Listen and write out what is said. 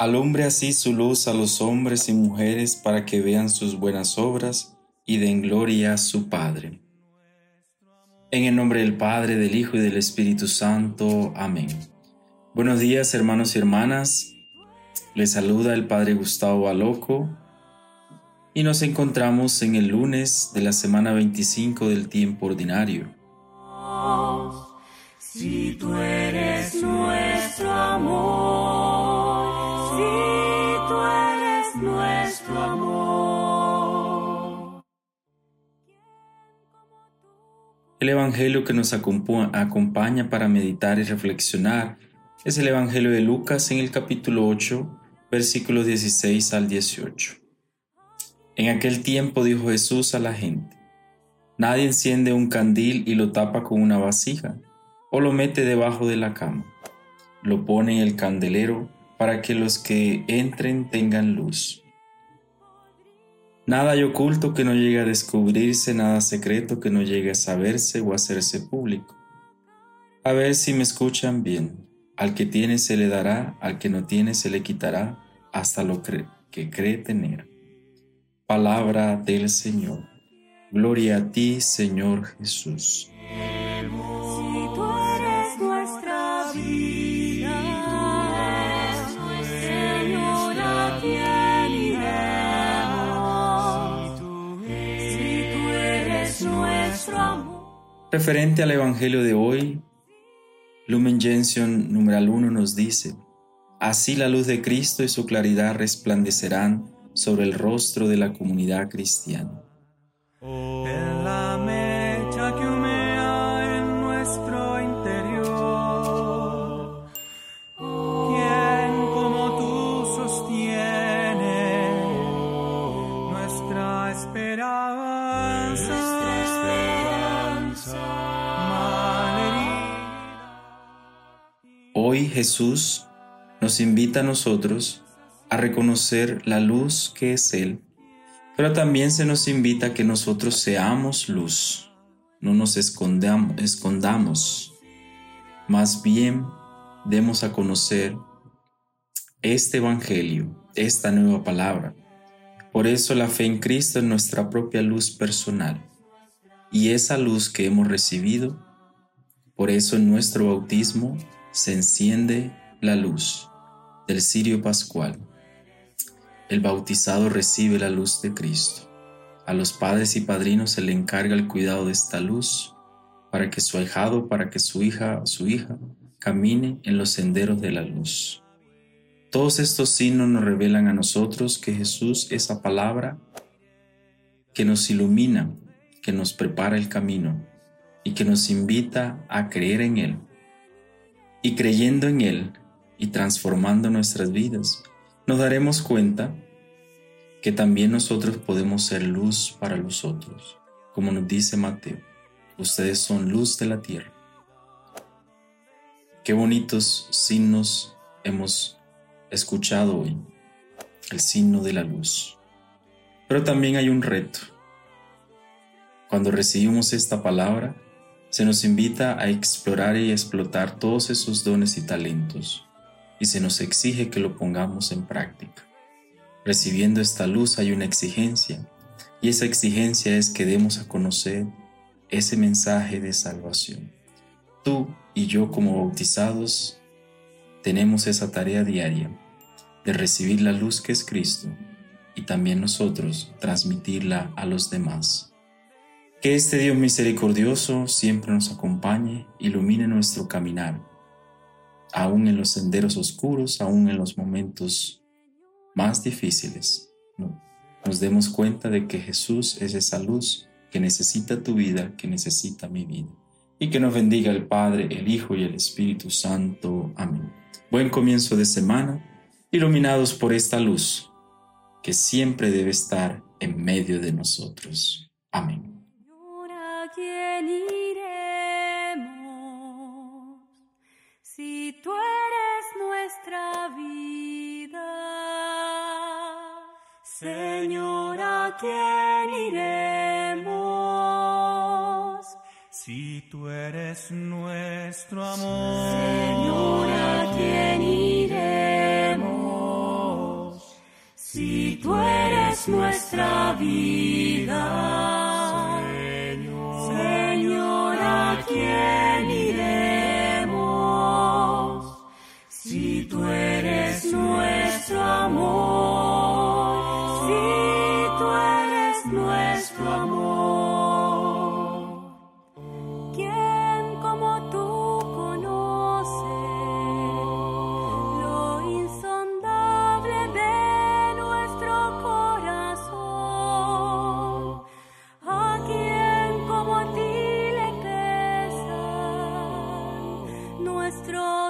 Alumbre así su luz a los hombres y mujeres para que vean sus buenas obras y den gloria a su Padre. En el nombre del Padre, del Hijo y del Espíritu Santo. Amén. Buenos días hermanos y hermanas. Les saluda el Padre Gustavo Baloco y nos encontramos en el lunes de la semana 25 del tiempo ordinario. Si tú eres nuestro amor El Evangelio que nos acompaña para meditar y reflexionar es el Evangelio de Lucas en el capítulo 8, versículos 16 al 18. En aquel tiempo dijo Jesús a la gente, Nadie enciende un candil y lo tapa con una vasija, o lo mete debajo de la cama. Lo pone en el candelero para que los que entren tengan luz. Nada hay oculto que no llegue a descubrirse, nada secreto que no llegue a saberse o a hacerse público. A ver si me escuchan bien. Al que tiene se le dará, al que no tiene se le quitará, hasta lo que cree tener. Palabra del Señor. Gloria a ti, Señor Jesús. Referente al Evangelio de hoy, Lumen Gentium numeral 1 nos dice, Así la luz de Cristo y su claridad resplandecerán sobre el rostro de la comunidad cristiana. Hoy Jesús nos invita a nosotros a reconocer la luz que es Él, pero también se nos invita a que nosotros seamos luz, no nos escondamos, escondamos, más bien demos a conocer este Evangelio, esta nueva palabra. Por eso la fe en Cristo es nuestra propia luz personal y esa luz que hemos recibido, por eso en nuestro bautismo se enciende la luz del cirio pascual. El bautizado recibe la luz de Cristo. A los padres y padrinos se le encarga el cuidado de esta luz para que su ahijado, para que su hija, su hija, camine en los senderos de la luz. Todos estos signos nos revelan a nosotros que Jesús es la palabra que nos ilumina, que nos prepara el camino y que nos invita a creer en Él y creyendo en Él y transformando nuestras vidas, nos daremos cuenta que también nosotros podemos ser luz para los otros, como nos dice Mateo, ustedes son luz de la tierra. Qué bonitos signos hemos escuchado hoy, el signo de la luz. Pero también hay un reto. Cuando recibimos esta palabra, se nos invita a explorar y explotar todos esos dones y talentos, y se nos exige que lo pongamos en práctica. Recibiendo esta luz hay una exigencia, y esa exigencia es que demos a conocer ese mensaje de salvación. Tú y yo como bautizados tenemos esa tarea diaria de recibir la luz que es Cristo y también nosotros transmitirla a los demás. Que este Dios misericordioso siempre nos acompañe, ilumine nuestro caminar, aún en los senderos oscuros, aún en los momentos más difíciles. Nos demos cuenta de que Jesús es esa luz que necesita tu vida, que necesita mi vida. Y que nos bendiga el Padre, el Hijo y el Espíritu Santo. Amén. Buen comienzo de semana, iluminados por esta luz que siempre debe estar en medio de nosotros. Amén quién iremos si tú eres nuestra vida? Señor, ¿a quién iremos si tú eres nuestro amor? Señor, ¿a quién iremos si tú eres nuestra vida? Tú eres nuestro amor, si tú eres nuestro amor. ¿Quién como tú conoce lo insondable de nuestro corazón? ¿A quién como a ti le pesan nuestros